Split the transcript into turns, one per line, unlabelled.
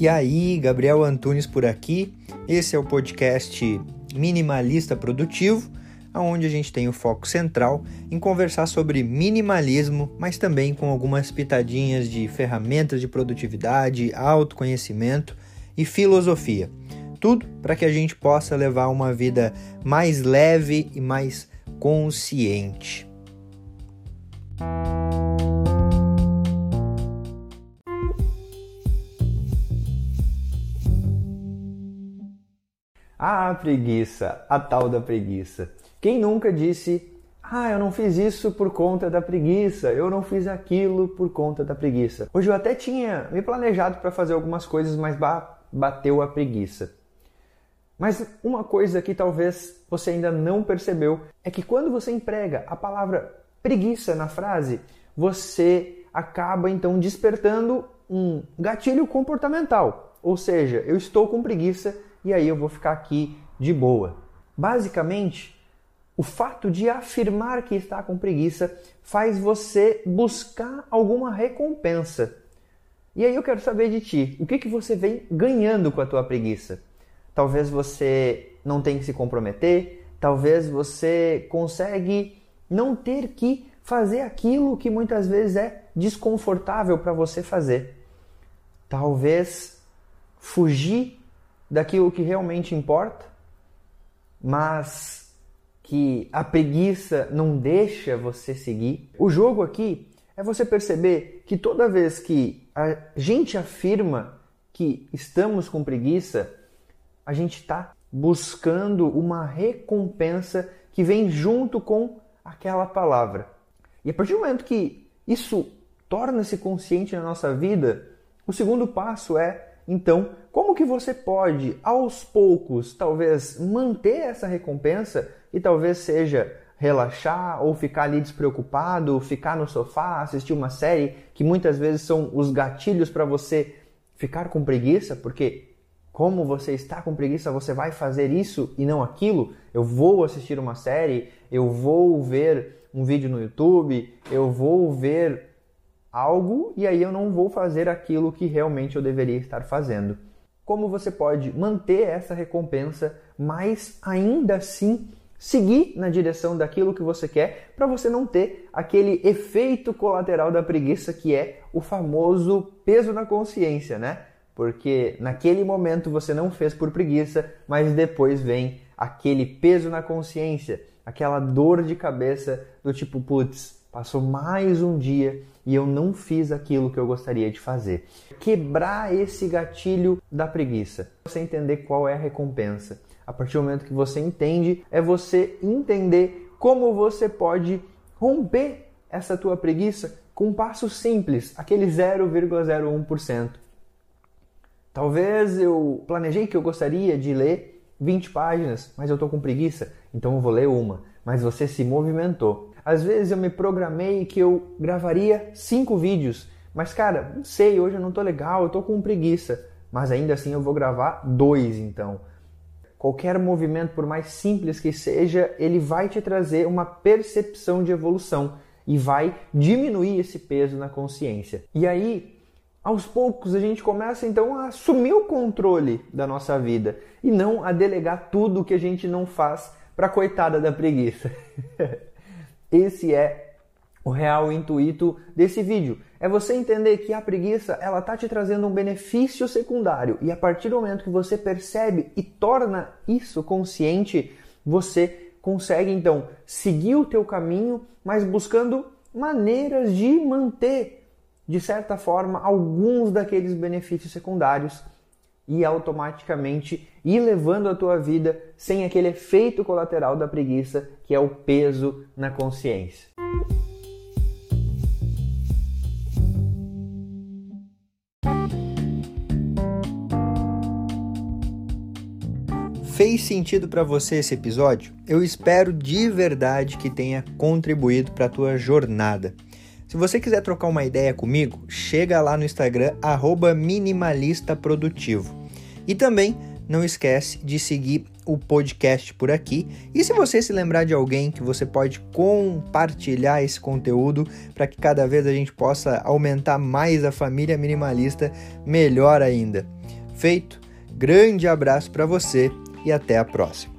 E aí, Gabriel Antunes por aqui. Esse é o podcast Minimalista Produtivo, onde a gente tem o foco central em conversar sobre minimalismo, mas também com algumas pitadinhas de ferramentas de produtividade, autoconhecimento e filosofia. Tudo para que a gente possa levar uma vida mais leve e mais consciente. Ah, preguiça, a tal da preguiça. Quem nunca disse, ah, eu não fiz isso por conta da preguiça, eu não fiz aquilo por conta da preguiça. Hoje eu até tinha me planejado para fazer algumas coisas, mas bateu a preguiça. Mas uma coisa que talvez você ainda não percebeu é que quando você emprega a palavra preguiça na frase, você acaba então despertando um gatilho comportamental. Ou seja, eu estou com preguiça e aí eu vou ficar aqui de boa. Basicamente, o fato de afirmar que está com preguiça faz você buscar alguma recompensa. E aí eu quero saber de ti, o que, que você vem ganhando com a tua preguiça? Talvez você não tenha que se comprometer, talvez você consegue não ter que fazer aquilo que muitas vezes é desconfortável para você fazer. Talvez fugir daquilo que realmente importa, mas que a preguiça não deixa você seguir. O jogo aqui é você perceber que toda vez que a gente afirma que estamos com preguiça, a gente está buscando uma recompensa que vem junto com aquela palavra. E a partir do momento que isso torna-se consciente na nossa vida, o segundo passo é então, como que você pode, aos poucos, talvez manter essa recompensa e talvez seja relaxar ou ficar ali despreocupado, ficar no sofá, assistir uma série que muitas vezes são os gatilhos para você ficar com preguiça, porque como você está com preguiça, você vai fazer isso e não aquilo. Eu vou assistir uma série, eu vou ver um vídeo no YouTube, eu vou ver algo e aí eu não vou fazer aquilo que realmente eu deveria estar fazendo. Como você pode manter essa recompensa, mas ainda assim seguir na direção daquilo que você quer, para você não ter aquele efeito colateral da preguiça que é o famoso peso na consciência, né? Porque naquele momento você não fez por preguiça, mas depois vem aquele peso na consciência, aquela dor de cabeça do tipo, putz, passou mais um dia e eu não fiz aquilo que eu gostaria de fazer. Quebrar esse gatilho da preguiça. Você entender qual é a recompensa. A partir do momento que você entende, é você entender como você pode romper essa tua preguiça com um passo simples, aquele 0,01%. Talvez eu planejei que eu gostaria de ler 20 páginas, mas eu estou com preguiça, então eu vou ler uma. Mas você se movimentou. Às vezes eu me programei que eu gravaria cinco vídeos, mas cara, não sei, hoje eu não tô legal, eu tô com preguiça, mas ainda assim eu vou gravar dois então. Qualquer movimento, por mais simples que seja, ele vai te trazer uma percepção de evolução e vai diminuir esse peso na consciência. E aí, aos poucos, a gente começa então a assumir o controle da nossa vida e não a delegar tudo que a gente não faz para coitada da preguiça. Esse é o real intuito desse vídeo. É você entender que a preguiça, ela tá te trazendo um benefício secundário e a partir do momento que você percebe e torna isso consciente, você consegue então seguir o teu caminho, mas buscando maneiras de manter de certa forma alguns daqueles benefícios secundários e automaticamente ir levando a tua vida sem aquele efeito colateral da preguiça, que é o peso na consciência. Fez sentido para você esse episódio? Eu espero de verdade que tenha contribuído para a tua jornada. Se você quiser trocar uma ideia comigo, chega lá no Instagram @minimalistaprodutivo. E também não esquece de seguir o podcast por aqui. E se você se lembrar de alguém que você pode compartilhar esse conteúdo para que cada vez a gente possa aumentar mais a família minimalista, melhor ainda. Feito? Grande abraço para você e até a próxima.